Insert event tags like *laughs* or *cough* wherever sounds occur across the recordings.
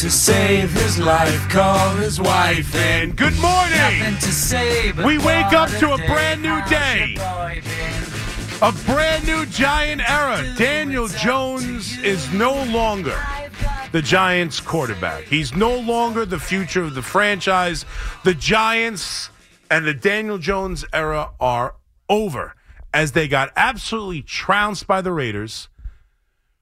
To save his life. Call his wife and Good morning. say. We wake up to a day. brand new day. your boy been? A brand new Giant era. Daniel Jones is no longer the Giants quarterback. He's no longer the future of the franchise. The Giants and the Daniel Jones era are over as they got absolutely trounced by the Raiders,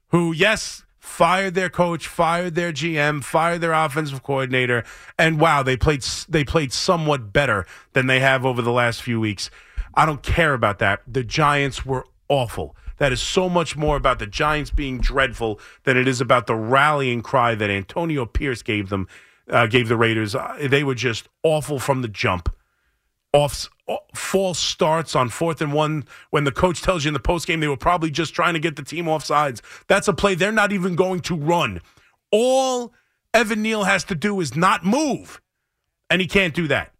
who, yes, fired their coach, fired their GM, fired their offensive coordinator, and wow, they played they played somewhat better than they have over the last few weeks. I don't care about that. The Giants were awful. That is so much more about the Giants being dreadful than it is about the rallying cry that Antonio Pierce gave them, uh, gave the Raiders. Uh, they were just awful from the jump off false starts on fourth and one when the coach tells you in the postgame they were probably just trying to get the team off sides. That's a play they're not even going to run. All Evan Neal has to do is not move, and he can't do that.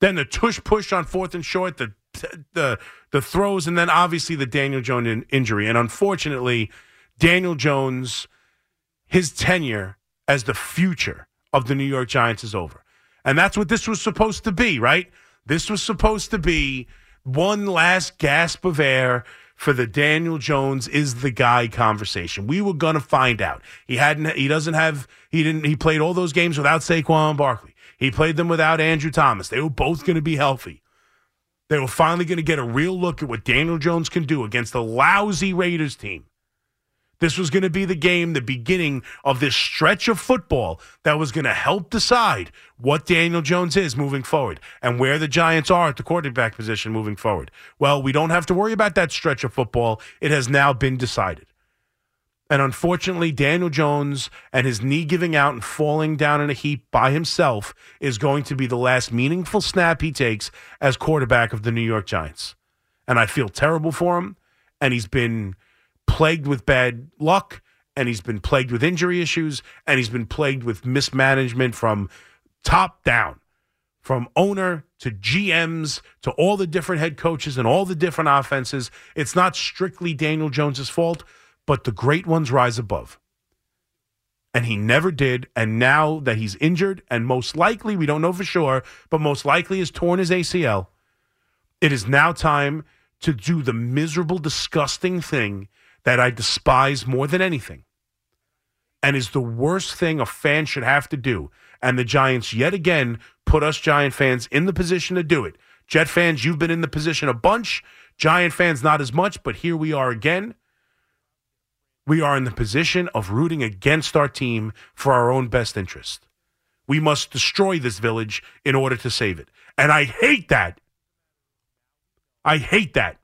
Then the tush push on fourth and short, the the the throws, and then obviously the Daniel Jones in, injury. And unfortunately, Daniel Jones, his tenure as the future of the New York Giants is over. And that's what this was supposed to be, right? This was supposed to be one last gasp of air for the Daniel Jones is the guy conversation. We were going to find out. He hadn't he doesn't have he didn't he played all those games without Saquon Barkley. He played them without Andrew Thomas. They were both going to be healthy. They were finally going to get a real look at what Daniel Jones can do against a lousy Raiders team. This was going to be the game, the beginning of this stretch of football that was going to help decide what Daniel Jones is moving forward and where the Giants are at the quarterback position moving forward. Well, we don't have to worry about that stretch of football. It has now been decided. And unfortunately, Daniel Jones and his knee giving out and falling down in a heap by himself is going to be the last meaningful snap he takes as quarterback of the New York Giants. And I feel terrible for him. And he's been plagued with bad luck and he's been plagued with injury issues and he's been plagued with mismanagement from top down from owner to GMs to all the different head coaches and all the different offenses. It's not strictly Daniel Jones's fault but the great ones rise above. And he never did and now that he's injured and most likely we don't know for sure but most likely has torn his ACL it is now time to do the miserable disgusting thing that I despise more than anything and is the worst thing a fan should have to do. And the Giants, yet again, put us Giant fans in the position to do it. Jet fans, you've been in the position a bunch. Giant fans, not as much, but here we are again. We are in the position of rooting against our team for our own best interest. We must destroy this village in order to save it. And I hate that. I hate that.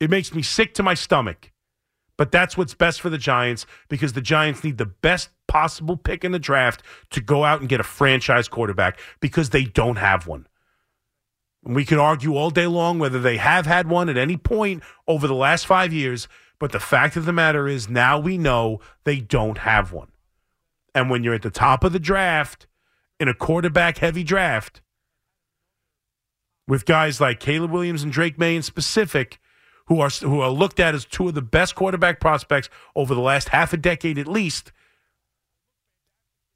It makes me sick to my stomach. But that's what's best for the Giants because the Giants need the best possible pick in the draft to go out and get a franchise quarterback because they don't have one. And we could argue all day long whether they have had one at any point over the last five years, but the fact of the matter is now we know they don't have one. And when you're at the top of the draft in a quarterback heavy draft with guys like Caleb Williams and Drake Maye in specific, who are who are looked at as two of the best quarterback prospects over the last half a decade at least.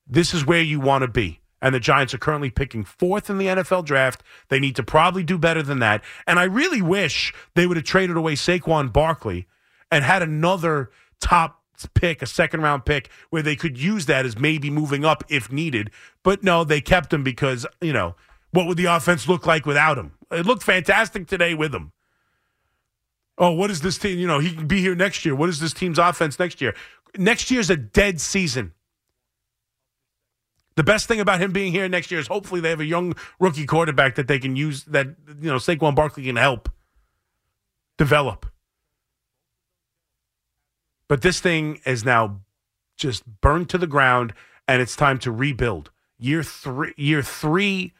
This is where you want to be. And the Giants are currently picking fourth in the NFL draft. They need to probably do better than that. And I really wish they would have traded away Saquon Barkley and had another top pick, a second round pick, where they could use that as maybe moving up if needed. But no, they kept him because, you know, what would the offense look like without him? It looked fantastic today with him. Oh, what is this team? You know, he can be here next year. What is this team's offense next year? Next year's a dead season. The best thing about him being here next year is hopefully they have a young rookie quarterback that they can use that, you know, Saquon Barkley can help develop. But this thing is now just burned to the ground, and it's time to rebuild. Year three, year three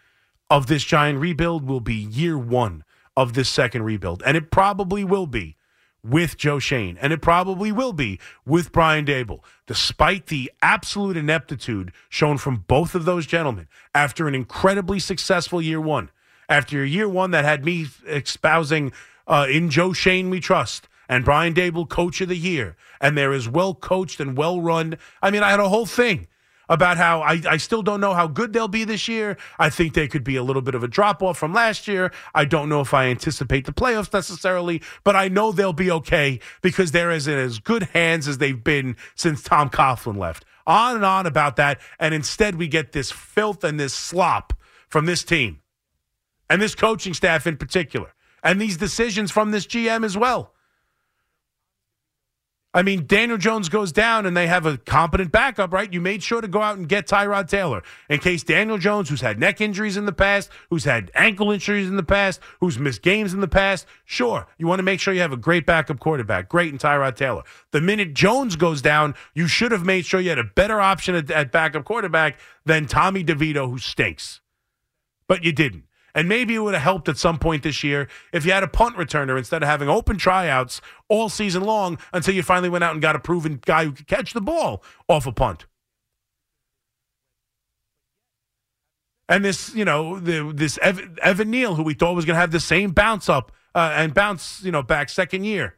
of this giant rebuild will be year one of this second rebuild, and it probably will be with Joe Schoen, and it probably will be with Brian Daboll, despite the absolute ineptitude shown from both of those gentlemen after an incredibly successful year one. After a year one that had me espousing uh, in Joe Schoen we trust, and Brian Daboll coach of the year, and they're as well coached and well run. I mean, I had a whole thing about how I, I still don't know how good they'll be this year. I think they could be a little bit of a drop off from last year. I don't know if I anticipate the playoffs necessarily, but I know they'll be okay because they're as in as good hands as they've been since Tom Coughlin left. On and on about that. And instead, we get this filth and this slop from this team and this coaching staff in particular, and these decisions from this GM as well. I mean, Daniel Jones goes down and they have a competent backup, right? You made sure to go out and get Tyrod Taylor in case Daniel Jones, who's had neck injuries in the past, who's had ankle injuries in the past, who's missed games in the past. Sure, you want to make sure you have a great backup quarterback, great in Tyrod Taylor. The minute Jones goes down, you should have made sure you had a better option at, at backup quarterback than Tommy DeVito, who stinks. But you didn't. And maybe it would have helped at some point this year if you had a punt returner instead of having open tryouts all season long until you finally went out and got a proven guy who could catch the ball off a punt. And this, you know, the, this Evan, Evan Neal, who we thought was going to have the same bounce up uh, and bounce, you know, back second year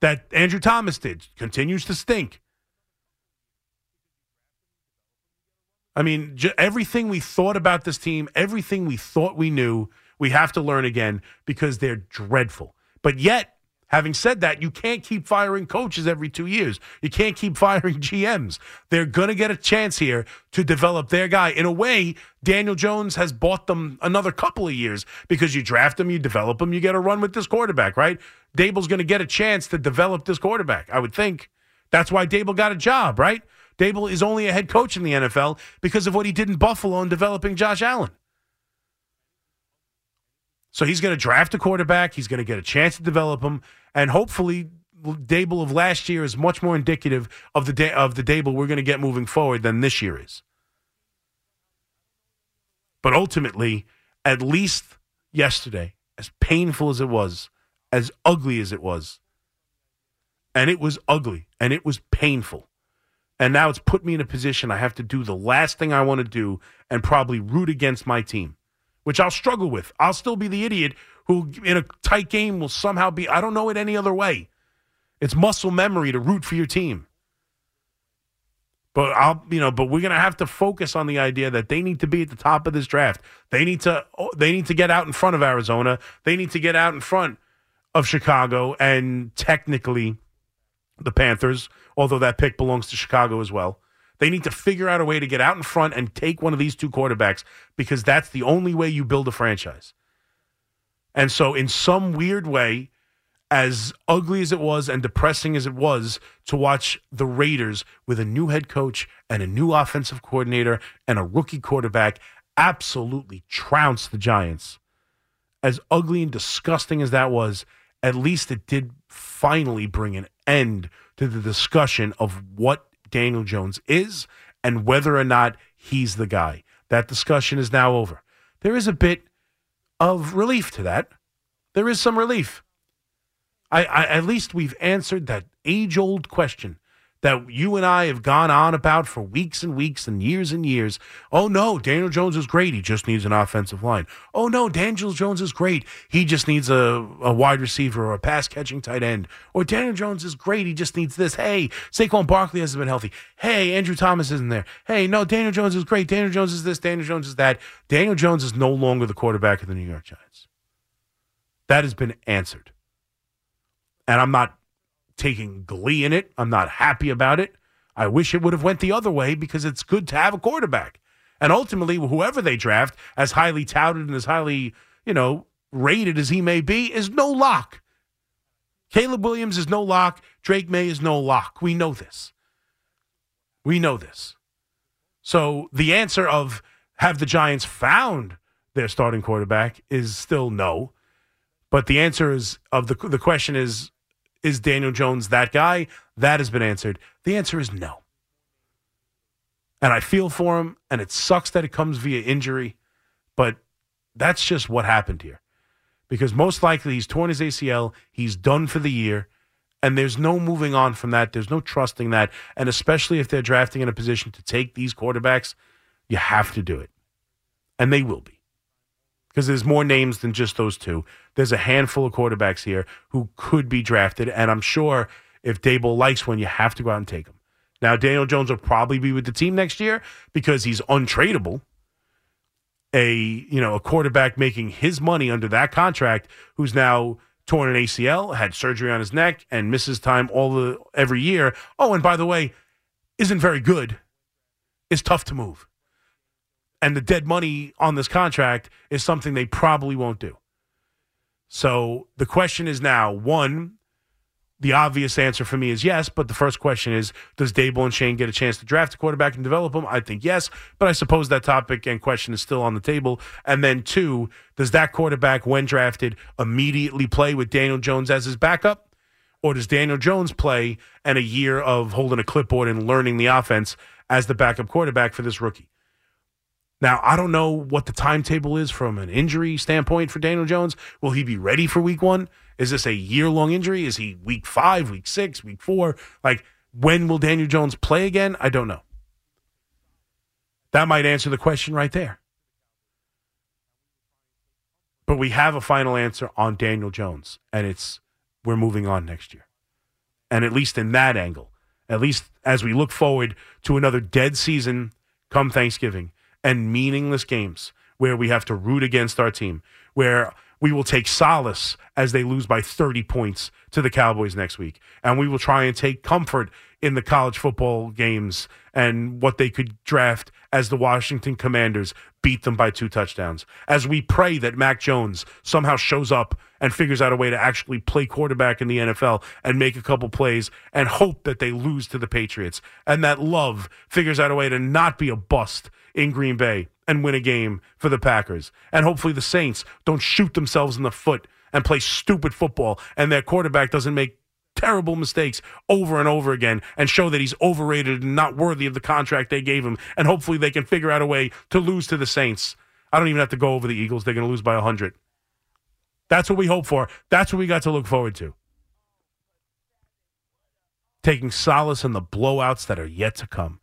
that Andrew Thomas did, continues to stink. I mean, j- everything we thought about this team, everything we thought we knew, we have to learn again because they're dreadful. But yet, having said that, you can't keep firing coaches every two years. You can't keep *laughs* firing GMs. They're going to get a chance here to develop their guy. In a way, Daniel Jones has bought them another couple of years because you draft them, you develop them, you get a run with this quarterback, right? Daboll's going to get a chance to develop this quarterback, I would think. That's why Daboll got a job, right? Daboll is only a head coach in the NFL because of what he did in Buffalo in developing Josh Allen. So he's going to draft a quarterback. He's going to get a chance to develop him, and hopefully, Daboll of last year is much more indicative of the of the Daboll we're going to get moving forward than this year is. But ultimately, at least yesterday, as painful as it was, as ugly as it was, and it was ugly and it was painful. And now it's put me in a position I have to do the last thing I want to do and probably root against my team, which I'll struggle with. I'll still be the idiot who, in a tight game, will somehow be, I don't know it any other way. It's muscle memory to root for your team. But I'll, you know, but we're gonna have to focus on the idea that they need to be at the top of this draft. They need to, oh, they need to get out in front of Arizona. They need to get out in front of Chicago and technically the Panthers, although that pick belongs to Chicago as well. They need to figure out a way to get out in front and take one of these two quarterbacks because that's the only way you build a franchise. And so, in some weird way, as ugly as it was and depressing as it was to watch the Raiders with a new head coach and a new offensive coordinator and a rookie quarterback absolutely trounce the Giants, as ugly and disgusting as that was, at least it did finally bring an end to the discussion of what Daniel Jones is and whether or not he's the guy. That discussion is now over. There is a bit of relief to that. There is some relief. I, I at least we've answered that age old question that you and I have gone on about for weeks and weeks and years and years. Oh no, Daniel Jones is great. He just needs an offensive line. Oh no, Daniel Jones is great. He just needs a, a wide receiver or a pass catching tight end. Or Daniel Jones is great. He just needs this. Hey, Saquon Barkley hasn't been healthy. Hey, Andrew Thomas isn't there. Hey, no, Daniel Jones is great. Daniel Jones is this. Daniel Jones is that. Daniel Jones is no longer the quarterback of the New York Giants. That has been answered. And I'm not taking glee in it. I'm not happy about it. I wish it would have went the other way because it's good to have a quarterback. And ultimately, whoever they draft, as highly touted and as highly, you know, rated as he may be, is no lock. Caleb Williams is no lock. Drake Maye is no lock. We know this. We know this. So the answer of have the Giants found their starting quarterback is still no. But the answer is of the the question is Is Daniel Jones that guy? That has been answered. The answer is no. And I feel for him, and it sucks that it comes via injury, but that's just what happened here. Because most likely he's torn his ACL, he's done for the year, and there's no moving on from that. There's no trusting that. And especially if they're drafting in a position to take these quarterbacks, you have to do it. And they will be. Because there's more names than just those two. There's a handful of quarterbacks here who could be drafted. And I'm sure if Daboll likes one, you have to go out and take him. Now, Daniel Jones will probably be with the team next year because he's untradeable. A you know a quarterback making his money under that contract, who's now torn an ACL, had surgery on his neck, and misses time all the every year. Oh, and by the way, isn't very good. Is tough to move and the dead money on this contract is something they probably won't do. So the question is now one, the obvious answer for me is yes, but the first question is Does Daboll and Schoen get a chance to draft a quarterback and develop him? I think yes, but I suppose that topic and question is still on the table. And then two, does that quarterback, when drafted, immediately play with Daniel Jones as his backup? Or does Daniel Jones play and a year of holding a clipboard and learning the offense as the backup quarterback for this rookie? Now, I don't know what the timetable is from an injury standpoint for Daniel Jones. Will he be ready for week one? Is this a year long injury? Is he week five, week six, week four? Like, when will Daniel Jones play again? I don't know. That might answer the question right there. But we have a final answer on Daniel Jones, and it's we're moving on next year. And at least in that angle, at least as we look forward to another dead season come Thanksgiving, and meaningless games where we have to root against our team, where we will take solace as they lose by 30 points to the Cowboys next week. And we will try and take comfort in the college football games and what they could draft as the Washington Commanders beat them by two touchdowns. As we pray that Mac Jones somehow shows up and figures out a way to actually play quarterback in the NFL and make a couple plays and hope that they lose to the Patriots. And that Love figures out a way to not be a bust in Green Bay and win a game for the Packers. And hopefully the Saints don't shoot themselves in the foot and play stupid football and their quarterback doesn't make terrible mistakes over and over again and show that he's overrated and not worthy of the contract they gave him. And hopefully they can figure out a way to lose to the Saints. I don't even have to go over the Eagles. They're going to lose by 100. That's what we hope for. That's what we got to look forward to. Taking solace in the blowouts that are yet to come.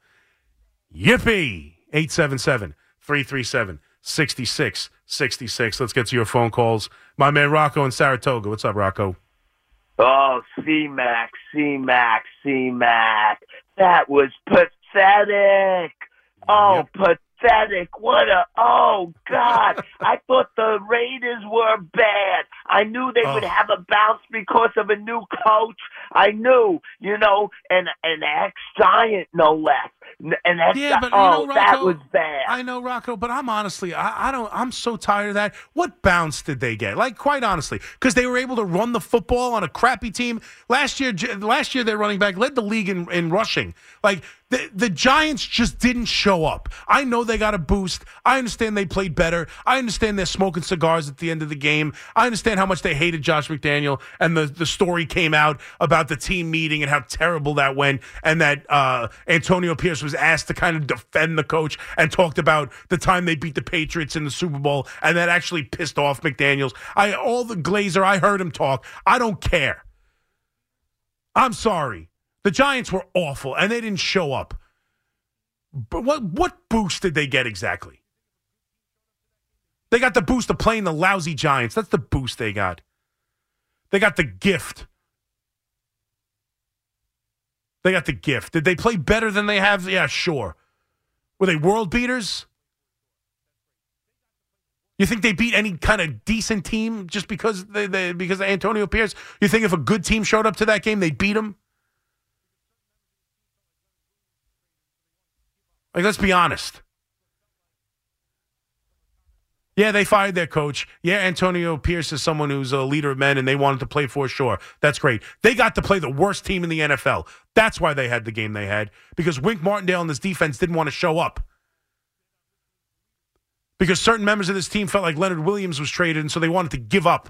Yippee! 877 337 6666. Let's get to your phone calls. My man Rocco in Saratoga. What's up, Rocco? Oh, C Mac, C Mac, C Mac. That was pathetic. Oh, yep. Pathetic. What a, oh, God. *laughs* I thought the Raiders were bad. I knew they oh. would have a bounce because of a new coach. I knew, you know, and an ex giant, no less and that's yeah, but, oh, you know, Rocco, that was bad. I know, Rocco, but I'm honestly, I, I, don't, I'm so tired of that. What bounce did they get? Like, quite honestly, because they were able to run the football on a crappy team last year. Last year, their running back led the league in, in rushing. Like, the, the Giants just didn't show up. I know they got a boost. I understand they played better. I understand they're smoking cigars at the end of the game. I understand how much they hated Josh McDaniel, and the, the story came out about the team meeting and how terrible that went, and that uh, Antonio Pierce was asked to kind of defend the coach and talked about the time they beat the Patriots in the Super Bowl, and that actually pissed off McDaniels. I all the Glazer, I heard him talk. I don't care. I'm sorry. The Giants were awful and they didn't show up. But what what boost did they get exactly? They got the boost of playing the lousy Giants. That's the boost they got. They got the gift. They got the gift. Did they play better than they have? Yeah, sure. Were they world beaters? You think they beat any kind of decent team just because they, they because Antonio Pierce? You think if a good team showed up to that game, they'd beat them? Like, let's be honest. Yeah, they fired their coach. Yeah, Antonio Pierce is someone who's a leader of men and they wanted to play for sure. That's great. They got to play the worst team in the NFL. That's why they had the game they had because Wink Martindale and this defense didn't want to show up. Because certain members of this team felt like Leonard Williams was traded and so they wanted to give up.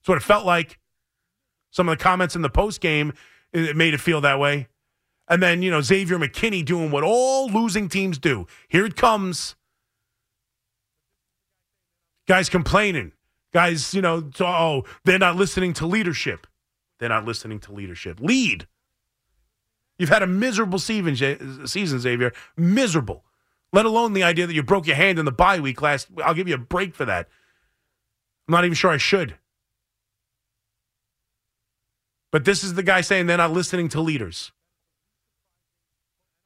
That's what it felt like. Some of the comments in the post game it made it feel that way. And then, you know, Xavier McKinney doing what all losing teams do. Here it comes. Guys complaining. Guys, you know, oh, they're not listening to leadership. They're not listening to leadership. Lead. You've had a miserable season, Xavier. Miserable. Let alone the idea that you broke your hand in the bye week last. I'll give you a break for that. I'm not even sure I should. But this is the guy saying they're not listening to leaders.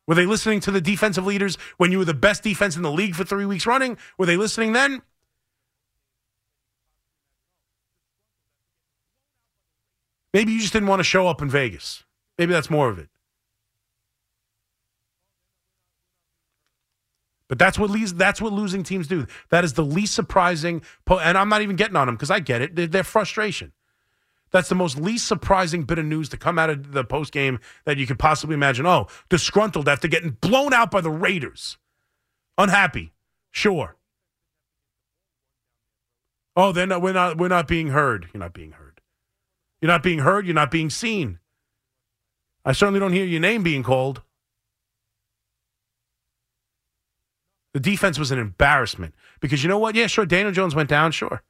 Were they listening to the defensive leaders when you were the best defense in the league for three weeks running? Were they listening then? Maybe you just didn't want to show up in Vegas. Maybe that's more of it. But that's what leads, that's what losing teams do. That is the least surprising. Po- and I'm not even getting on them because I get it. They're, frustration. That's the most least surprising bit of news to come out of the post game that you could possibly imagine. Oh, disgruntled after getting blown out by the Raiders. Unhappy, sure. Oh, then we're not we're not being heard. You're not being heard. You're not being heard. You're not being seen. I certainly don't hear your name being called. The defense was an embarrassment because you know what? Yeah, sure. Daniel Jones went down, sure.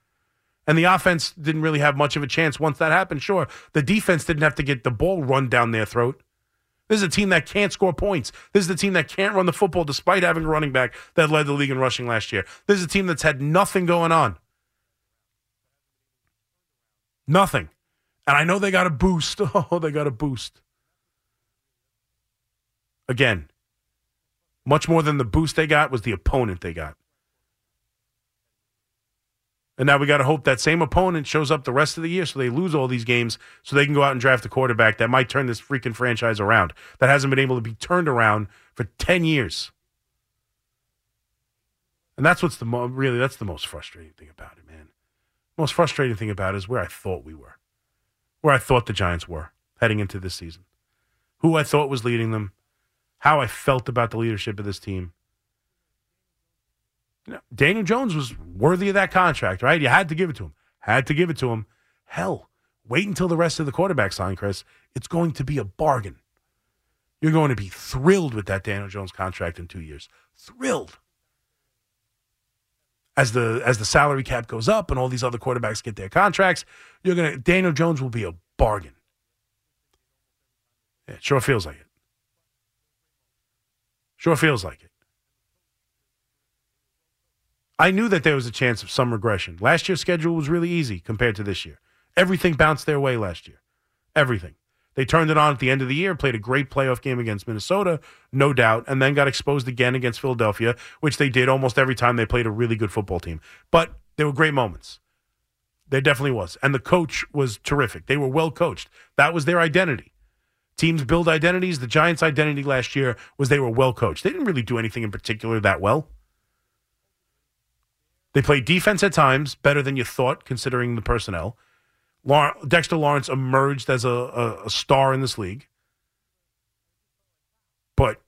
And the offense didn't really have much of a chance once that happened, sure. The defense didn't have to get the ball run down their throat. This is a team that can't score points. This is a team that can't run the football despite having a running back that led the league in rushing last year. This is a team that's had nothing going on. Nothing. And I know they got a boost. *laughs* Oh, they got a boost. Again, much more than the boost they got was the opponent they got. And now we got to hope that same opponent shows up the rest of the year so they lose all these games so they can go out and draft a quarterback that might turn this freaking franchise around that hasn't been able to be turned around for 10 years. And that's what's the mo- really that's the most frustrating thing about it, man. Most frustrating thing about it is where I thought we were. Where I thought the Giants were heading into this season. Who I thought was leading them how I felt about the leadership of this team. Daniel Jones was worthy of that contract, right? You had to give it to him. Had to give it to him. Hell, wait until the rest of the quarterback sign, Chris. It's going to be a bargain. You're going to be thrilled with that Daniel Jones contract in two years. Thrilled. As the as the salary cap goes up and all these other quarterbacks get their contracts, you're gonna Daniel Jones will be a bargain. Yeah, it sure feels like it. Sure feels like it. I knew that there was a chance of some regression. Last year's schedule was really easy compared to this year. Everything bounced their way last year. Everything. They turned it on at the end of the year, played a great playoff game against Minnesota, no doubt, and then got exposed again against Philadelphia, which they did almost every time they played a really good football team. But there were great moments. There definitely was. And the coach was terrific. They were well coached. That was their identity. Teams build identities. The Giants' identity last year was they were well coached. They didn't really do anything in particular that well. They played defense at times better than you thought, considering the personnel. Dexter Lawrence emerged as a, a, a star in this league. But,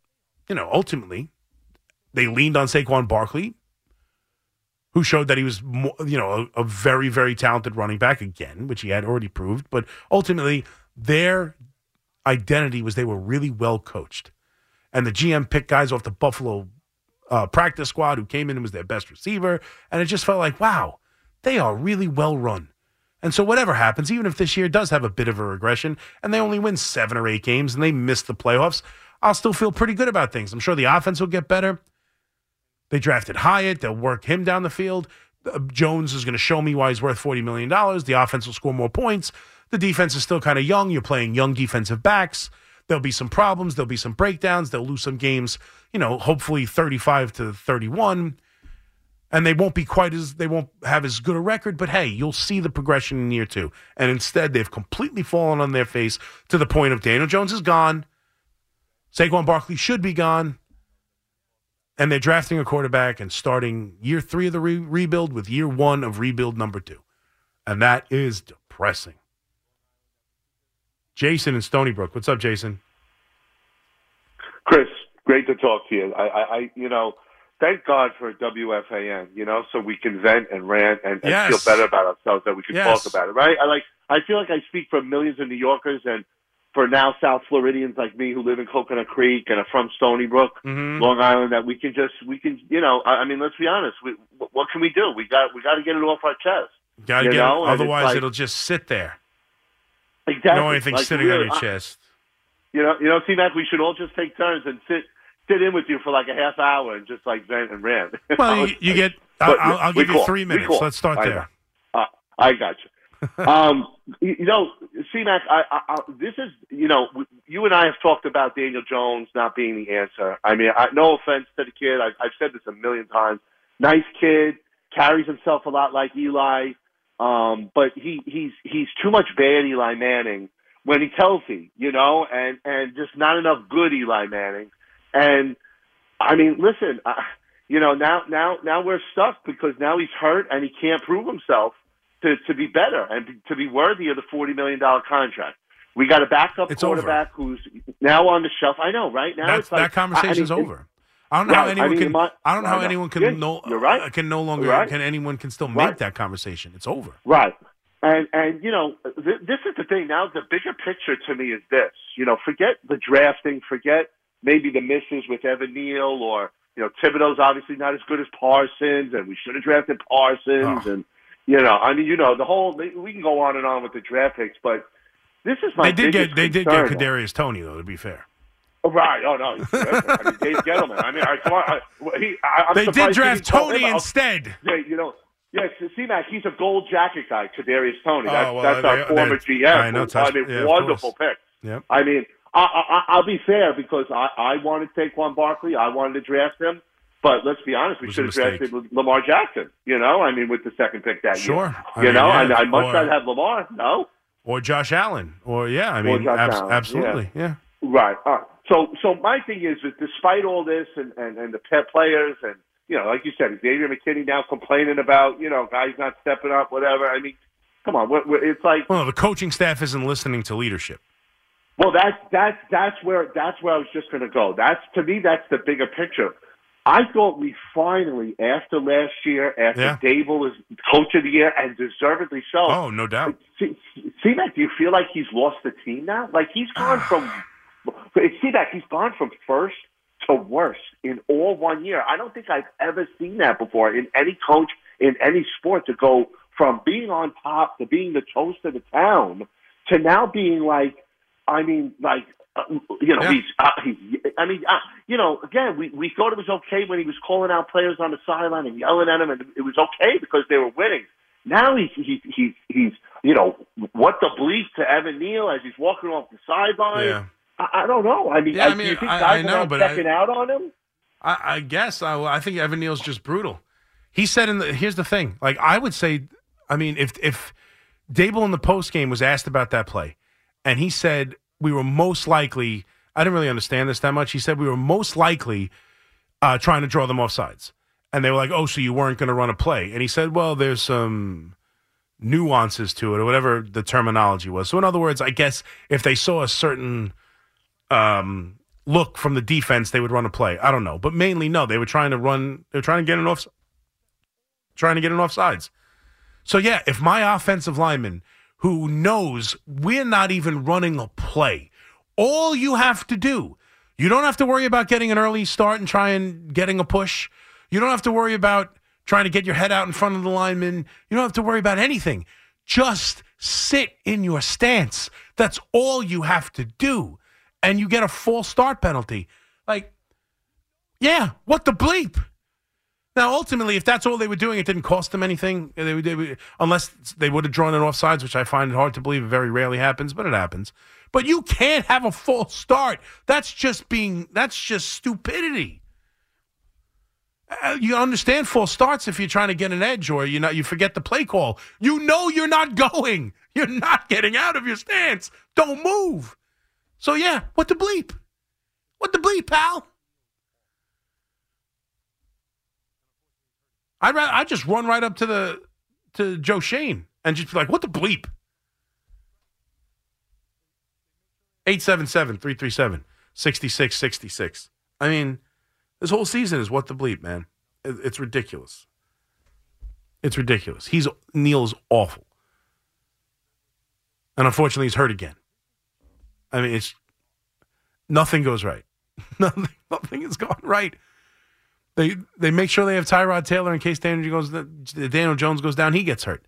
you know, ultimately, they leaned on Saquon Barkley, who showed that he was, you know, a, a, very, very talented running back again, which he had already proved. But ultimately, their identity was they were really well coached. And the GM picked guys off the Buffalo uh, practice squad who came in and was their best receiver. And it just felt like, wow, they are really well run. And so whatever happens, even if this year does have a bit of a regression and they only win seven or eight games and they miss the playoffs, I'll still feel pretty good about things. I'm sure the offense will get better. They drafted Hyatt. They'll work him down the field. Uh, Jones is going to show me why he's worth $40 million. The offense will score more points. The defense is still kind of young. You're playing young defensive backs. There'll be some problems. There'll be some breakdowns. They'll lose some games, you know, hopefully 35 to 31. And they won't be quite as, they won't have as good a record, but hey, you'll see the progression in year two. And instead, they've completely fallen on their face to the point of Daniel Jones is gone. Saquon Barkley should be gone. And they're drafting a quarterback and starting year three of the re- rebuild with year one of rebuild number two. And that is depressing. Jason in Stony Brook. What's up, Jason? Chris, great to talk to you. I, I, I you know, thank God for WFAN, you know, so we can vent and rant and, and Yes. feel better about ourselves that we can Yes. talk about it, right? I like. I feel like I speak for millions of New Yorkers and for now South Floridians like me who live in Coconut Creek and are from Stony Brook, Mhm. Long Island. That we can just we can you know I, I mean let's be honest. We, what can we do? We got we got to get it off our chest. Got to get know, it. Otherwise, like- it'll just sit there. Exactly. No anything Like, sitting really, on your I- chest. You know, you know, see, Mac, we should all just take turns and sit sit in with you for like a half hour and just like vent and rant. *laughs* Well, you, you get. I'll, I'll we give you cool. three minutes. Let's start I there. Uh, I got you. *laughs* um, you you know, see, Mac, I, I, I, this is, you know, you and I have talked about Daniel Jones not being the answer. I mean, I, no offense to the kid. I, I've said this a million times. Nice kid, carries himself a lot like Eli, um, but he, he's he's too much bad Eli Manning when he's healthy, you know, and and just not enough good Eli Manning. And I mean, listen, I, you know, now now now we're stuck because now he's hurt and he can't prove himself to to be better and to be worthy of the forty million dollar contract. We got a backup It's over. quarterback who's now on the shelf. I know, right now That's, it's like that conversation's I mean, over. I don't know how Right. I anyone mean, can. I don't know how anyone can Yeah, no. you're right. uh, Can no longer. Right. Can anyone can still make that conversation? It's over. Right. And and you know th- this is the thing. Now the bigger picture to me is this. You know, forget the drafting. Forget maybe the misses with Evan Neal or you know Thibodeaux's obviously not as good as Parsons, and we should have drafted Parsons. Oh. And you know, I mean, you know, the whole we can go on and on with the draft picks, but this is my They did get. They did get. Kadarius Toney though. To be fair, Oh, Right. Oh no. I mean, Dave Gettleman. I mean, I, come on. I, he, I, they did draft he didn't call Toney instead. Yeah, you know, yes, C-Mac, he's a gold jacket guy, Kadarius Toney. Oh, that's, Oh, well, that's our they- former GM. I know, I mean, yeah, wonderful pick. Yep. I mean, I, I, I'll be fair because I, I wanted Saquon Barkley. I wanted to draft him. But let's be honest, we should have drafted Lamar Jackson. You know, I mean, with the second pick that Sure. year. Sure. you mean, know, yeah, I, I or- rather have Lamar. No. Or Josh Allen. Or yeah. I mean, abs- Allen, absolutely. Yeah. Right. All right. So, so my thing is that despite all this and, and, and the pet players and, you know, like you said, Xavier McKinney now complaining about, you know, guys not stepping up, whatever. I mean, come on. We're, we're, it's like, Well, the coaching staff isn't listening to leadership. well, that's, that's, that's where, that's where I was just going to go. That's, to me, that's the bigger picture. I thought we finally, after last year, after Yeah. Daboll is coach of the year and deservedly so, Oh, no doubt. See, see that? Do you feel like he's lost the team now? Like he's gone *sighs* from. See that? He's gone from first to worst in all one year. I don't think I've ever seen that before in any coach in any sport to go from being on top to being the toast of the town to now being like, I mean, like. Uh, you know, Yeah. he's, uh, he's. I mean, uh, you know, again, we we thought it was okay when he was calling out players on the sideline and yelling at them, and it was okay because they were winning. Now he's he's he's he's you know what the bleep to Evan Neal as he's walking off the sideline. Yeah. I, I don't know. I mean, Yeah, I I, mean, do you think I- guys I know, not but I- checking out on him? I, I guess I, I think Evan Neal's just brutal. He said in the here's the thing. Like I would say, I mean, if if Daboll in the post game was asked about that play, and he said we were most likely. I didn't really understand this that much. He said we were most likely uh, trying to draw them off sides, and they were like, "Oh, so you weren't going to run a play?" And he said, "Well, there's some." nuances to it or whatever the terminology was. So in other words, I guess if they saw a certain um, look from the defense, they would run a play. I don't know, but mainly no, they were trying to run. They were trying to get an off, trying to get an offsides. So yeah, if my offensive lineman who knows we're not even running a play, all you have to do, you don't have to worry about getting an early start and trying getting a push. You don't have to worry about trying to get your head out in front of the lineman. You don't have to worry about anything. Just sit in your stance. That's all you have to do. And you get a false start penalty. Like, yeah, what the bleep? Now, ultimately, if that's all they were doing, it didn't cost them anything. They, they, unless they would have drawn it offsides, which I find it hard to believe. It very rarely happens, but it happens. But you can't have a false start. That's just being. That's just stupidity. Uh, you understand false starts if you're trying to get an edge or you know you forget the play call. You know you're not *laughs* going. You're not getting out of your stance. Don't move. So yeah, what the bleep? What the bleep, pal? I'd rather I just run right up to the to Joe Schoen and just be like, what the bleep? 877-337-6666. I mean, This whole season is what the bleep, man. It's ridiculous. It's ridiculous. He's Neal's awful, and unfortunately, he's hurt again. I mean, it's nothing goes right. *laughs* nothing, nothing has gone right. They they make sure they have Tyrod Taylor in case Daniel goes Daniel Jones goes down, he gets hurt.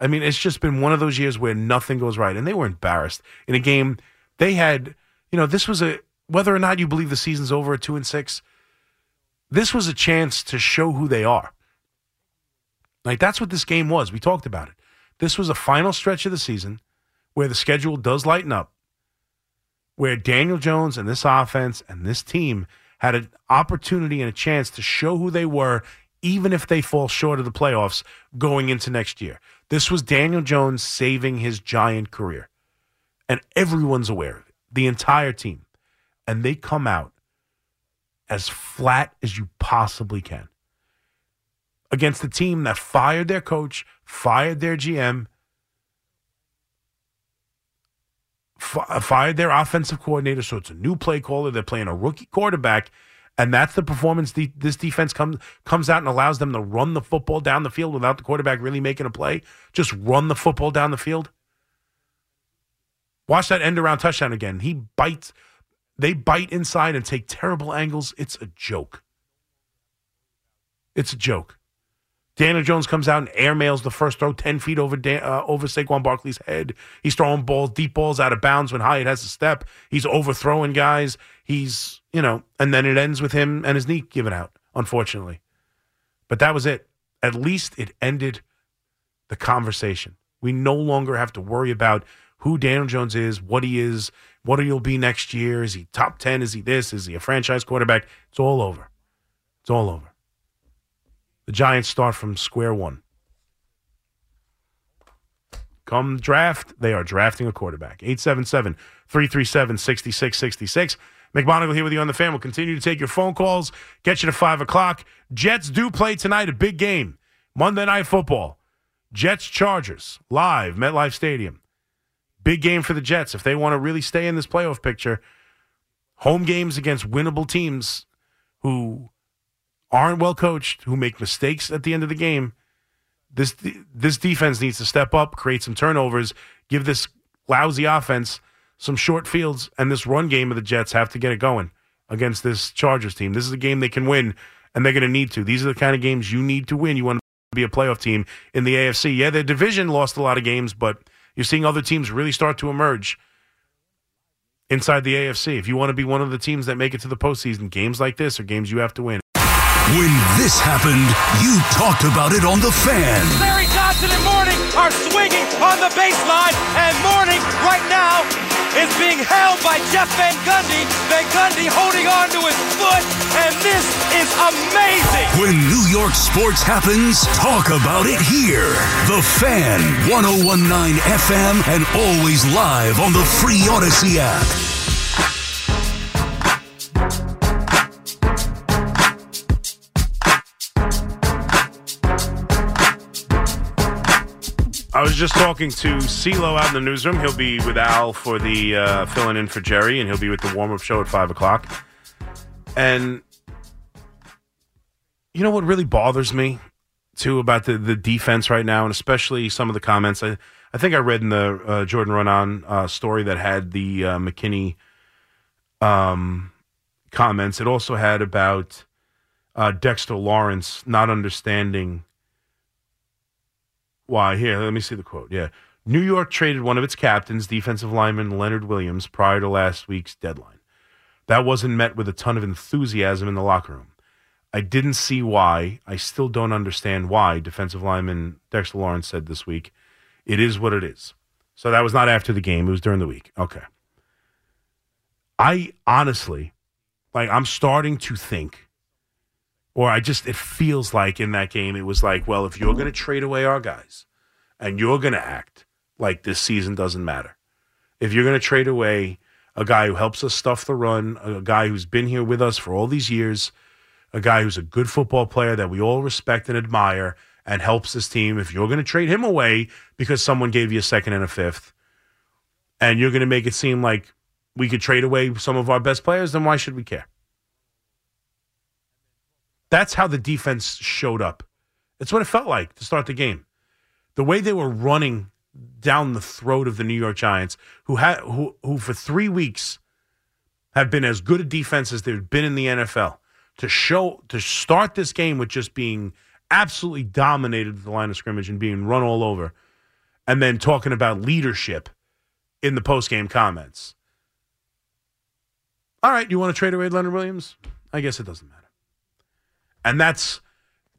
I mean, it's just been one of those years where nothing goes right, and they were embarrassed in a game. They had, you know, this was a whether or not you believe the season's over at two and six. This was a chance to show who they are. Like that's what this game was. We talked about it. This was a final stretch of the season where the schedule does lighten up, where Daniel Jones and this offense and this team had an opportunity and a chance to show who they were, even if they fall short of the playoffs going into next year. This was Daniel Jones saving his giant career. And everyone's aware of it, the entire team. And they come out as flat as you possibly can against the team that fired their coach, fired their GM, fi- uh, fired their offensive coordinator. So it's a new play caller. They're playing a rookie quarterback, and that's the performance the, this defense comes comes out and allows them to run the football down the field without the quarterback really making a play. Just run the football down the field. Watch that end around touchdown again. He bites. They bite inside and take terrible angles. It's a joke. It's a joke. Daniel Jones comes out and airmails the first throw 10 feet over Dan, uh, over Saquon Barkley's head. He's throwing balls, deep balls out of bounds when Hyatt has a step. He's overthrowing guys. He's, you know, and then it ends with him and his knee given out, unfortunately. But that was it. At least it ended the conversation. We no longer have to worry about who Daniel Jones is, what he is, what he'll be next year. Is he top 10? Is he this? Is he a franchise quarterback? It's all over. It's all over. The Giants start from square one. Come draft, they are drafting a quarterback. 877 337 6666. McMonagle here with you on the fan. We'll continue to take your phone calls, get you to 5 o'clock. Jets do play tonight, a big game. Monday Night Football. Jets Chargers, live, MetLife Stadium. Big game for the Jets. If they want to really stay in this playoff picture, home games against winnable teams who aren't well coached, who make mistakes at the end of the game. This this defense needs to step up, create some turnovers, give this lousy offense some short fields, and this run game of the Jets have to get it going against this Chargers team. This is a game they can win, and they're going to need to. These are the kind of games you need to win. You want to be a playoff team in the AFC. Yeah, their division lost a lot of games, but you're seeing other teams really start to emerge inside the AFC. If you want to be one of the teams that make it to the postseason, games like this are games you have to win. When this happened, you talked about it on The Fan. Larry Johnson and Mourning are swinging on the baseline, and Mourning right now is being held by Jeff Van Gundy. Van Gundy holding on to his foot, and this is amazing. When New York sports happens, talk about it here. The Fan, 1019 FM, and always live on the free Audacy app. I was just talking to CeeLo out in the newsroom. He'll be with Al for the uh, filling in for Jerry, and he'll be with the warm up show at five o'clock. And you know what really bothers me too about the the defense right now, and especially some of the comments. I I think I read in the uh, Jordan Raanan uh, story that had the uh, McKinney um, comments. It also had about uh, Dexter Lawrence not understanding why. Here, let me see the quote. Yeah. New York traded one of its captains, defensive lineman Leonard Williams, prior to last week's deadline. That wasn't met with a ton of enthusiasm in the locker room. I didn't see why. I still don't understand why, defensive lineman Dexter Lawrence said this week. It is what it is. So that was not after the game, it was during the week. Okay. I honestly, like, I'm starting to think, or I just, it feels like in that game, it was like, well, if you're going to trade away our guys and you're going to act like this season doesn't matter, if you're going to trade away a guy who helps us stuff the run, a guy who's been here with us for all these years, a guy who's a good football player that we all respect and admire and helps this team, if you're going to trade him away because someone gave you a second and a fifth, and you're going to make it seem like we could trade away some of our best players, then why should we care? That's how the defense showed up. It's what it felt like to start the game. The way they were running down the throat of the New York Giants, who had who who for three weeks have been as good a defense as they've been in the NFL. To show to start this game with just being absolutely dominated at the line of scrimmage and being run all over, and then talking about leadership in the post game comments. All right, you want to trade away Leonard Williams? I guess it doesn't matter. And that's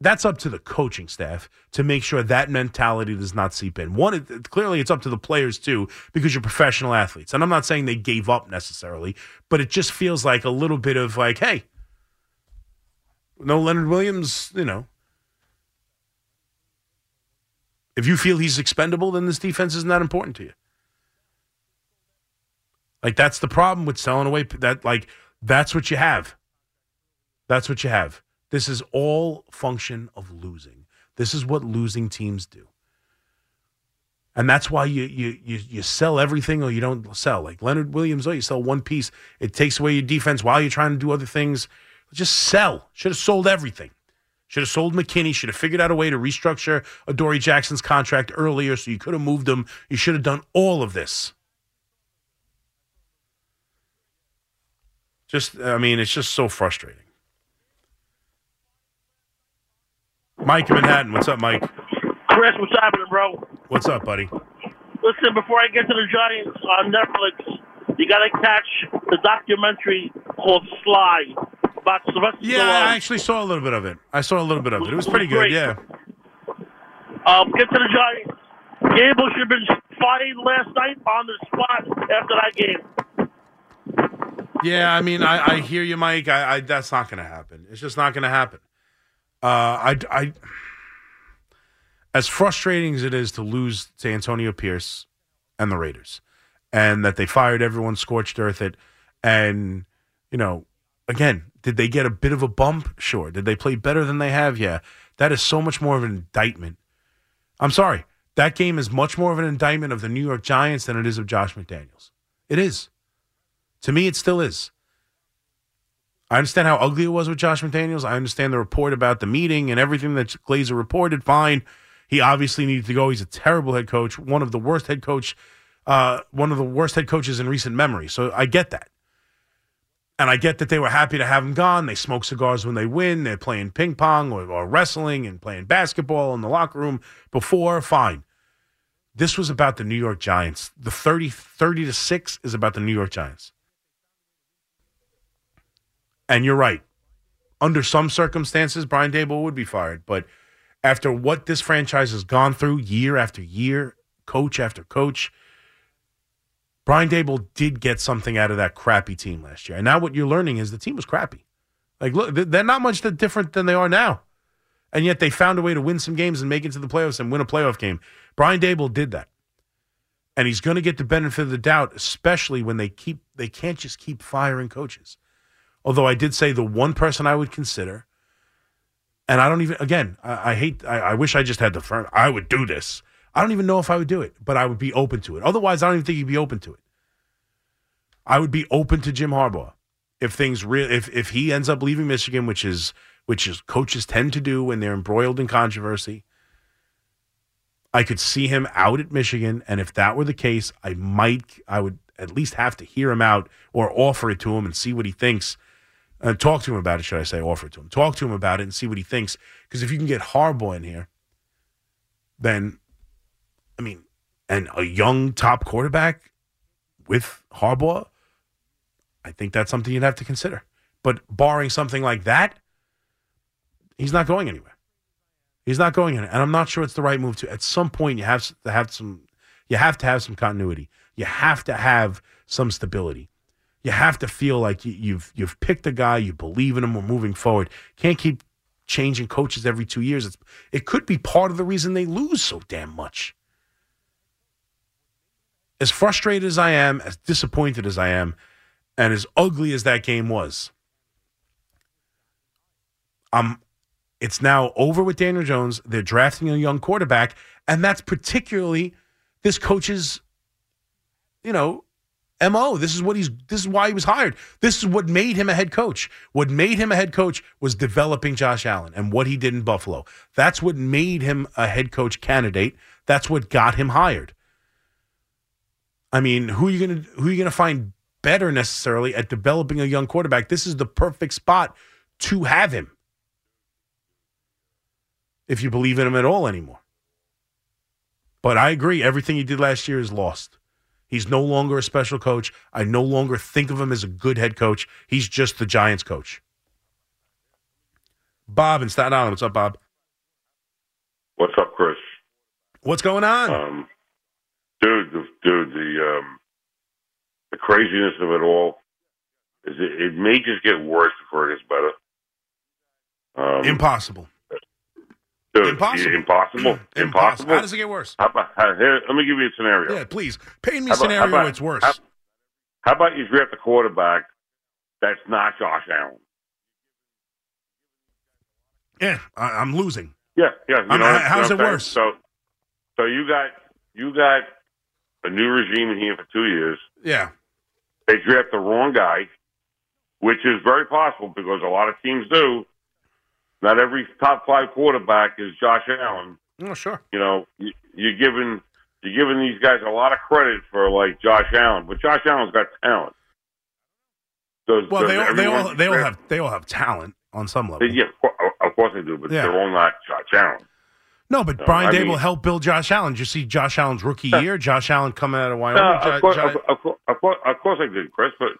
that's up to the coaching staff to make sure that mentality does not seep in. One, it, clearly, it's up to the players too because you're professional athletes, and I'm not saying they gave up necessarily, but it just feels like a little bit of like, hey, no Leonard Williams, you know. If you feel he's expendable, then this defense is not that important to you. Like that's the problem with selling away. That like that's what you have. That's what you have. This is all function of losing. This is what losing teams do. And that's why you you you you sell everything or you don't sell. Like Leonard Williams, oh, you sell one piece. It takes away your defense while you're trying to do other things. Just sell. Should have sold everything. Should have sold McKinney. Should have figured out a way to restructure Adoree Jackson's contract earlier so you could have moved him. You should have done all of this. Just, I mean, it's just so frustrating. Mike in Manhattan. What's up, Mike? Chris, what's happening, bro? What's up, buddy? Listen, before I get to the Giants on Netflix, you got to catch the documentary called Sly about Sylvester Yeah, Stallone. I actually saw a little bit of it. I saw a little bit of it. It was pretty good. Great. Yeah. Um, get to the Giants. Daboll should have been fired last night on the spot after that game. Yeah, I mean, I, I hear you, Mike. I, I that's not going to happen. It's just not going to happen. Uh, I, I, as frustrating as it is to lose to Antonio Pierce and the Raiders, and that they fired everyone, scorched earth it, and you know, again, did they get a bit of a bump? Sure. Did they play better than they have? Yeah. That is so much more of an indictment. I'm sorry. That game is much more of an indictment of the New York Giants than it is of Josh McDaniels. It is. To me, it still is. I understand how ugly it was with Josh McDaniels. I understand the report about the meeting and everything that Glazer reported. Fine. He obviously needed to go. He's a terrible head coach, one of the worst head coach, uh, one of the worst head coaches in recent memory. So I get that. And I get that they were happy to have him gone. They smoke cigars when they win. They're playing ping pong or, or wrestling and playing basketball in the locker room before. Fine. This was about the New York Giants. The 30, 30 to 6 is about the New York Giants. And you're right. Under some circumstances, Brian Daboll would be fired. But after what this franchise has gone through year after year, coach after coach, Brian Daboll did get something out of that crappy team last year. And now what you're learning is the team was crappy. Like, look, they're not much different than they are now. And yet they found a way to win some games and make it to the playoffs and win a playoff game. Brian Daboll did that. And he's going to get the benefit of the doubt, especially when they keep they can't just keep firing coaches. Although I did say the one person I would consider, and I don't even again, I, I hate I, I wish I just had the firm I would do this. I don't even know if I would do it, but I would be open to it. Otherwise, I don't even think you'd be open to it. I would be open to Jim Harbaugh if things real if if he ends up leaving Michigan, which is which is coaches tend to do when they're embroiled in controversy. I could see him out at Michigan, and if that were the case, I might I would at least have to hear him out or offer it to him and see what he thinks. Uh, talk to him about it, should I say? Offer it to him. Talk to him about it and see what he thinks. Because if you can get Harbaugh in here, then I mean, and a young top quarterback with Harbaugh, I think that's something you'd have to consider. But barring something like that, he's not going anywhere. He's not going anywhere, and I'm not sure it's the right move. To at some point, you have to have some, you have to have some continuity. You have to have some stability. You have to feel like you, you've you've picked a guy, you believe in him, we're moving forward. Can't keep changing coaches every two years. It's, it could be part of the reason they lose so damn much as frustrated as I am, as disappointed as I am, and as ugly as that game was, um, it's now over with Daniel Jones. They're drafting a young quarterback, and that's particularly this coach's, you know, mo. This is what he's. This is why he was hired. This is what made him a head coach. What made him a head coach was developing Josh Allen and what he did in Buffalo. That's what made him a head coach candidate. That's what got him hired. I mean, who are you gonna who are you gonna find better necessarily at developing a young quarterback? This is the perfect spot to have him. If you believe in him at all anymore. But I agree, everything he did last year is lost. He's no longer a special coach. I no longer think of him as a good head coach. He's just the Giants coach. Bob in Staten Island. What's up, Bob? What's up, Chris? What's going on? Um, dude, the, dude, the um, the craziness of it all is it, it may just get worse before it gets better. Um, Impossible. Dude, impossible. Mm, impossible, impossible. How does it get worse? How about, how, here, let me give you a scenario. Yeah, please. Paint me a scenario about- where it's worse. How, how about you draft a quarterback that's not Josh Allen? yeah, I, I'm losing. Yeah, yeah. You know, how's it worse? So, so you got you got a new regime in here for two years. Yeah. they draft the wrong guy, which is very possible because a lot of teams do. Not every top five quarterback is Josh Allen. Oh, sure. You know, you, you're giving you're giving these guys a lot of credit for like Josh Allen, but Josh Allen's got talent. Well, they all, they all they all have they all have talent on some level. Yeah, of course they do, but Yeah. they're all not Josh Allen. No, but No, Brian Daboll helped build Josh Allen. Did you see Josh Allen's rookie year? Josh Allen coming out of Wyoming. No, Jo- of, course, Jo- of, course, of, course, of course I did, Chris. But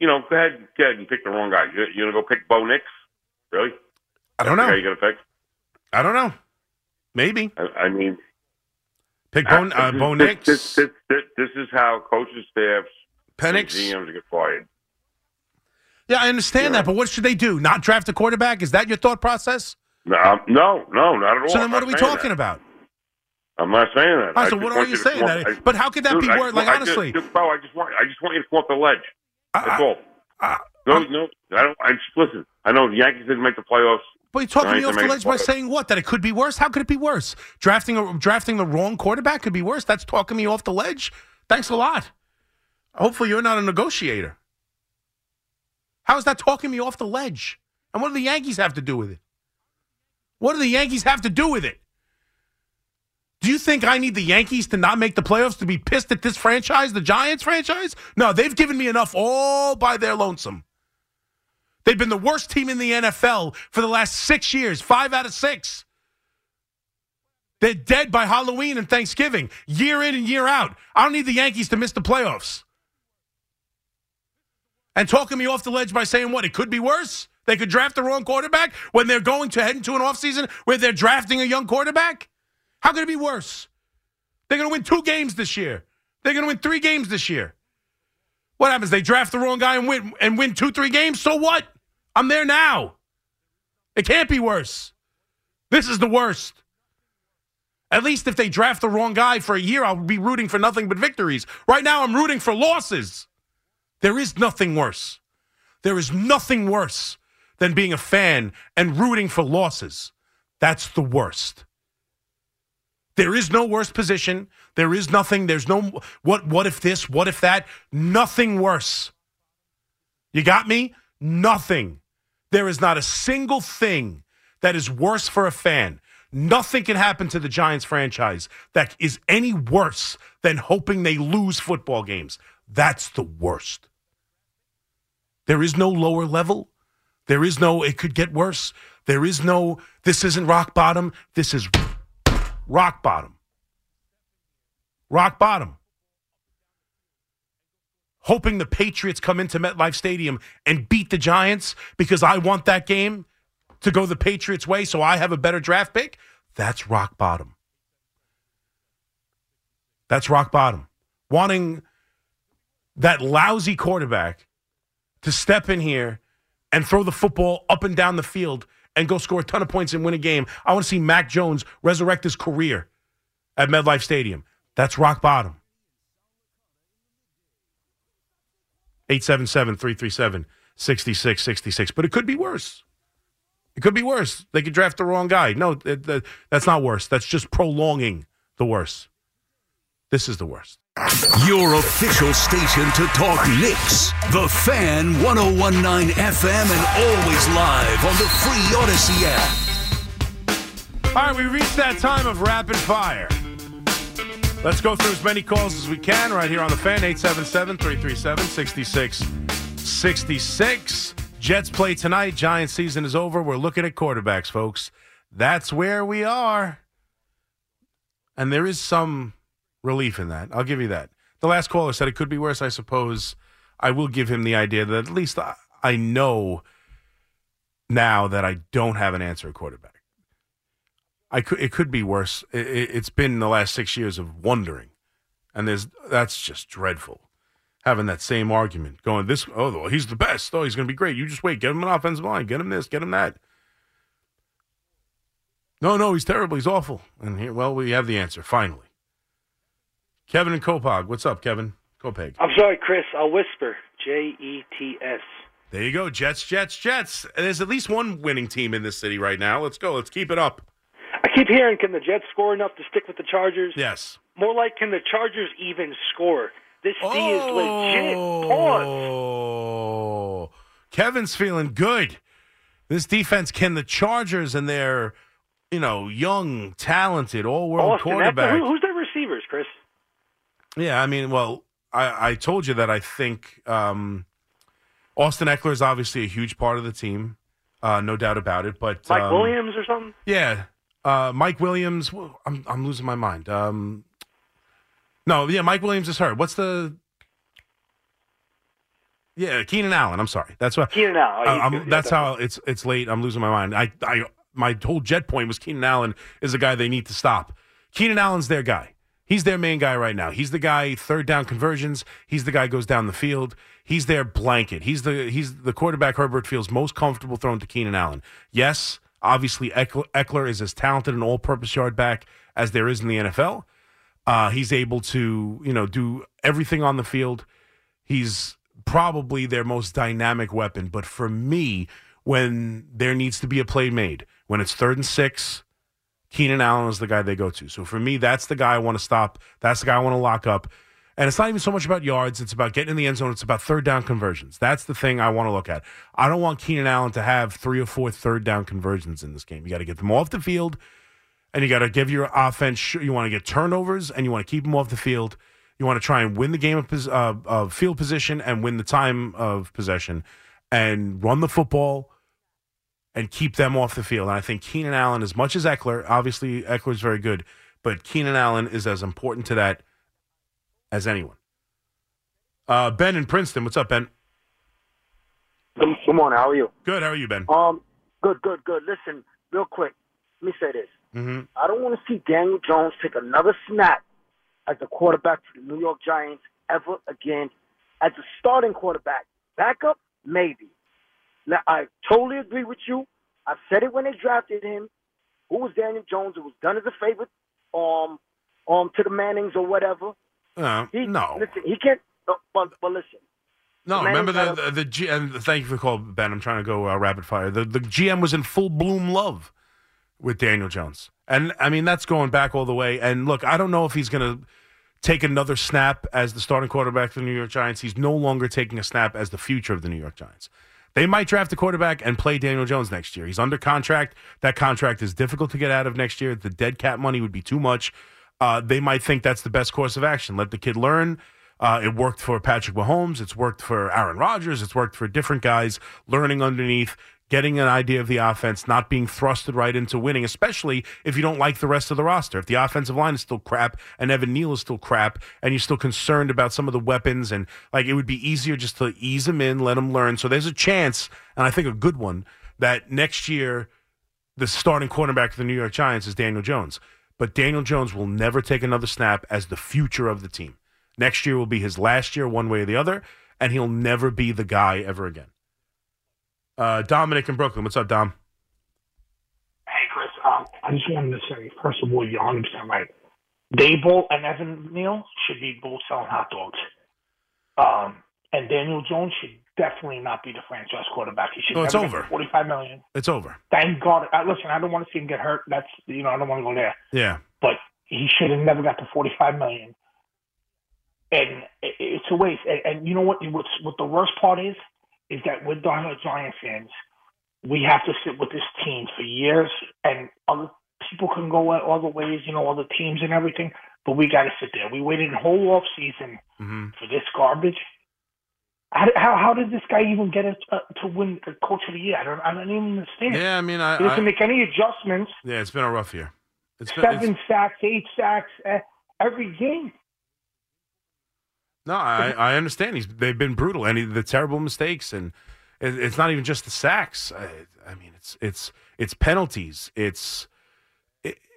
you know, go ahead, go ahead and pick the wrong guy. You, you gonna go pick Bo Nix? Really? I don't That's the guy know. you gonna pick? I don't know. Maybe I, I mean, pick Bo, uh, Bo this, Nix, This, this, this, is how coaches, staffs, and Penix. GMs get fired. Yeah, I understand that, but what should they do? Not draft a quarterback? Is that your thought process? No, no, no, not at all. So I'm then, what are we talking that. about? I'm not saying that. Right, so what are you saying? That, I- but how could that Dude, be I worse? Like I honestly, just, bro, I just want, I just want you to come off the ledge. That's all. No, I'm- no, I don't. I just listen. I know the Yankees didn't make the playoffs. But you're talking me off the ledge by saying what? That it could be worse? How could it be worse? Drafting a, drafting the wrong quarterback could be worse. That's talking me off the ledge. Thanks a lot. Hopefully, you're not a negotiator. How is that talking me off the ledge? And what do the Yankees have to do with it? What do the Yankees have to do with it? Do you think I need the Yankees to not make the playoffs to be pissed at this franchise, the Giants franchise? No, they've given me enough all by their lonesome. They've been the worst team in the NFL for the last six years, five out of six. They're dead by Halloween and Thanksgiving, year in and year out. I don't need the Yankees to miss the playoffs. And talking me off the ledge by saying what? It could be worse? They could draft the wrong quarterback when they're going to head into an offseason where they're drafting a young quarterback? How could it be worse? They're going to win two games this year. They're going to win three games this year. What happens? They draft the wrong guy and win and win two, three games. So what? I'm there now. It can't be worse. This is the worst. At least if they draft the wrong guy for a year, I'll be rooting for nothing but victories. Right now, I'm rooting for losses. There is nothing worse. There is nothing worse than being a fan and rooting for losses. That's the worst. There is no worse position. There is nothing. There's no what what if this, what if that? Nothing worse. You got me? Nothing. There is not a single thing that is worse for a fan. Nothing can happen to the Giants franchise that is any worse than hoping they lose football games. That's the worst. There is no lower level. There is no, it could get worse. There is no, this isn't rock bottom. This is rock bottom. Rock bottom. Hoping the Patriots come into MetLife Stadium and beat the Giants because I want that game to go the Patriots' way so I have a better draft pick. That's rock bottom. That's rock bottom. Wanting that lousy quarterback to step in here and throw the football up and down the field and go score a ton of points and win a game. I want to see Mac Jones resurrect his career at MetLife Stadium. That's rock bottom. 877 337 6666. But it could be worse. It could be worse. They could draft the wrong guy. No, it, that- that's not worse. That's just prolonging the worst. This is the worst. Your official station to talk Knicks. The Fan 1019 FM and always live on the free Audacy app. All right, we reached that time of rapid fire. Let's go through as many calls as we can right here on the fan 877 337 6666. Jets play tonight. Giant season is over. We're looking at quarterbacks, folks. That's where we are. And there is some relief in that. I'll give you that. The last caller said it could be worse. I suppose I will give him the idea that at least I, know now that I don't have an answer at quarterback. I could it could be worse. It, it's been the last six years of wondering, and there's that's just dreadful. Having that same argument, going this oh well, he's the best. Oh, he's going to be great. You just wait. Get him an offensive line. Get him this. Get him that. No, no, he's terrible. He's awful. And here, well, we have the answer finally. Kevin and Copiague. What's up, Kevin? Copiague. I'm sorry, Chris. I'll whisper. J E T S. There you go. Jets, Jets, Jets. And there's at least one winning team in this city right now. Let's go. Let's keep it up. I keep hearing, can the Jets score enough to stick with the Chargers? Yes. More like, can the Chargers even score? This D is legit. Pause. Oh, Kevin's feeling good. This defense can the Chargers and their, you know, young, talented, all-world Austin, quarterback. Who, who's their receivers, Chris? Yeah, I mean, well, I, I told you that I think um, Austin Ekeler is obviously a huge part of the team, uh, no doubt about it. But Mike um, Williams or something? yeah, uh, Mike Williams. well, I'm I'm losing my mind. Um, no, yeah, Mike Williams is hurt. What's the? Yeah, Keenan Allen. I'm sorry. That's what. Keenan Allen. Oh, Uh, I'm- Yeah, that's how it's it's late. I'm losing my mind. I I my whole jet point was Keenan Allen is the guy they need to stop. Keenan Allen's their guy. He's their main guy right now. He's the guy third down conversions. He's the guy goes down the field. He's their blanket. He's the he's the quarterback Herbert feels most comfortable throwing to Keenan Allen. Yes, obviously Ekeler, is as talented an all-purpose yard back as there is in the NFL. Uh, he's able to you know do everything on the field. He's probably their most dynamic weapon. But for me, when there needs to be a play made, when it's third and six, Keenan Allen is the guy they go to. So for me, that's the guy I want to stop. That's the guy I want to lock up. And it's not even so much about yards. It's about getting in the end zone. It's about third down conversions. That's the thing I want to look at. I don't want Keenan Allen to have three or four third down conversions in this game. You got to get them off the field, and you got to give your offense. You want to get turnovers, and you want to keep them off the field. You want to try and win the game of, uh, of field position and win the time of possession, and run the football and keep them off the field. And I think Keenan Allen, as much as Ekeler, obviously Ekeler is very good, but Keenan Allen is as important to that as anyone. Uh, ben in Princeton, what's up, Ben? Good, good morning. How are you? Good. How are you, Ben? Um, good, good, good. Listen, real quick. Let me say this. Mm-hmm. I don't want to see Daniel Jones take another snap as the quarterback for the New York Giants ever again. As a starting quarterback, backup, maybe. Now, I totally agree with you. I said it when they drafted him. Who was Daniel Jones? It was done as a favor, um, um, to the Mannings or whatever. Uh, He, no, listen, he can't. uh, But, but listen, no. the Remember the the, the G, and thank you for the call, Ben. I'm trying to go uh, rapid fire. The the GM was in full bloom love with Daniel Jones, and I mean that's going back all the way. And look, I don't know if he's going to take another snap as the starting quarterback for the New York Giants. He's no longer taking a snap as the future of the New York Giants. They might draft a quarterback and play Daniel Jones next year. He's under contract. That contract is difficult to get out of next year. The dead cap money would be too much. Uh, they might think that's the best course of action. Let the kid learn. Uh, it worked for Patrick Mahomes. It's worked for Aaron Rodgers. It's worked for different guys learning underneath, getting an idea of the offense, not being thrusted right into winning, especially if you don't like the rest of the roster. If the offensive line is still crap and Evan Neal is still crap and you're still concerned about some of the weapons and like it would be easier just to ease them in, let them learn. So there's a chance, and I think a good one, that next year the starting quarterback for the New York Giants is Daniel Jones. But Daniel Jones will never take another snap as the future of the team. Next year will be his last year, one way or the other, and he'll never be the guy ever again. Uh, Dominic in Brooklyn. What's up, Dom? Hey, Chris. Um, I just wanted to say, first of all, you're 100% right. Daboll and Evan Neal should be both selling hot dogs. Um, and Daniel Jones should definitely not be the franchise quarterback. He should Oh, it's never over. the 45 million. It's over. Thank God. Uh, listen, I don't want to see him get hurt. That's, you know, I don't want to go there. Yeah. But he should have never got to 45 million. and it- it's a waste. And, and you know what? What's what the worst part is is that we're diehard Giant fans. We have to sit with this team for years, and other people can go other ways, you know, other teams and everything. But we got to sit there. We waited a whole off season Mhm. for this garbage. How, how, how did this guy even get it uh, to win the coach of the year? I don't, I don't even understand. Yeah, I mean, I, he doesn't I make any adjustments. yeah, it's been a rough year. It's been, Seven it's, sacks, eight sacks uh, every game. no, I, I understand. He's they've been brutal and he, the terrible mistakes, and it, it's not even just the sacks. I, I mean, it's it's it's penalties. It's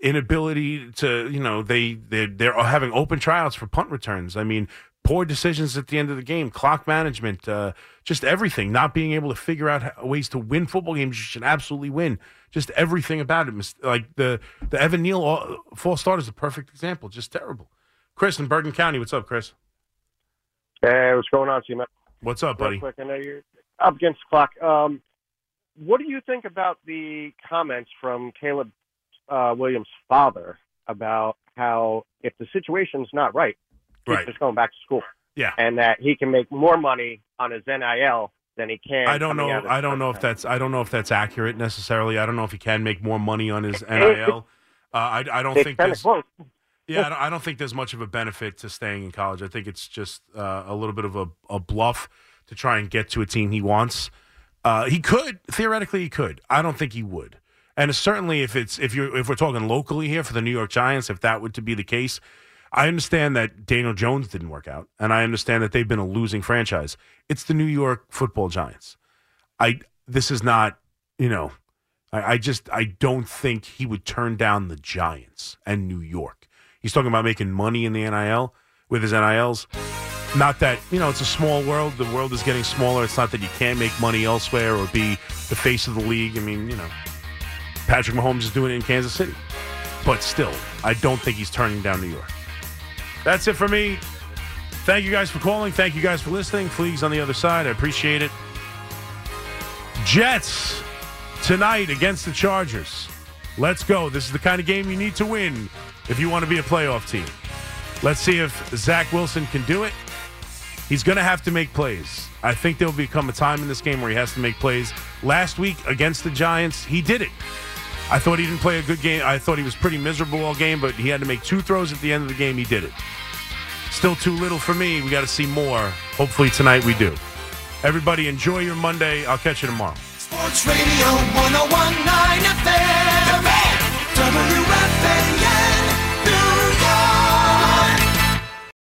inability to you know they they they're having open tryouts for punt returns. I mean, poor decisions at the end of the game, clock management, uh, just everything. Not being able to figure out how- ways to win football games you should absolutely win. Just everything about it. Like the the Evan Neal false start is a perfect example. Just terrible. Chris in Bergen County, what's up, Chris? Hey, what's going on, Seaman? What's up, buddy? quick, I know you're up against the clock. Um, what do you think about the comments from Caleb uh, Williams' father about how if the situation's not right, he's Right. just going back to school, Yeah. and that he can make more money on his NIL than he can. I don't know. I don't know if that's. I don't know if that's accurate necessarily. I don't know if he can make more money on his NIL. Uh, I, I don't It's think there's. Yeah, I don't, I don't think there's much of a benefit to staying in college. I think it's just uh, a little bit of a, a bluff to try and get to a team he wants. Uh, he could theoretically, he could. I don't think he would. And certainly, if it's if you're if we're talking locally here for the New York Giants, if that would to be the case, I understand that Daniel Jones didn't work out, and I understand that they've been a losing franchise. It's the New York Football Giants. I this is not you know, I, I just I don't think he would turn down the Giants and New York. He's talking about making money in the NIL with his NILs. Not that, you know, it's a small world. The world is getting smaller. It's not that you can't make money elsewhere or be the face of the league. I mean, you know, Patrick Mahomes is doing it in Kansas City. But still, I don't think he's turning down New York. That's it for me. Thank you guys for calling. Thank you guys for listening. Fleagues on the other side. I appreciate it. Jets tonight against the Chargers. Let's go. This is the kind of game you need to win if you want to be a playoff team. Let's see if Zach Wilson can do it. He's going to have to make plays. I think there will become a time in this game where he has to make plays. Last week against the Giants, he did it. I thought he didn't play a good game. I thought he was pretty miserable all game, but he had to make two throws at the end of the game. He did it. Still too little for me. We got to see more. Hopefully tonight we do. Everybody enjoy your Monday. I'll catch you tomorrow. Sports Radio 1019 FM. WFAN.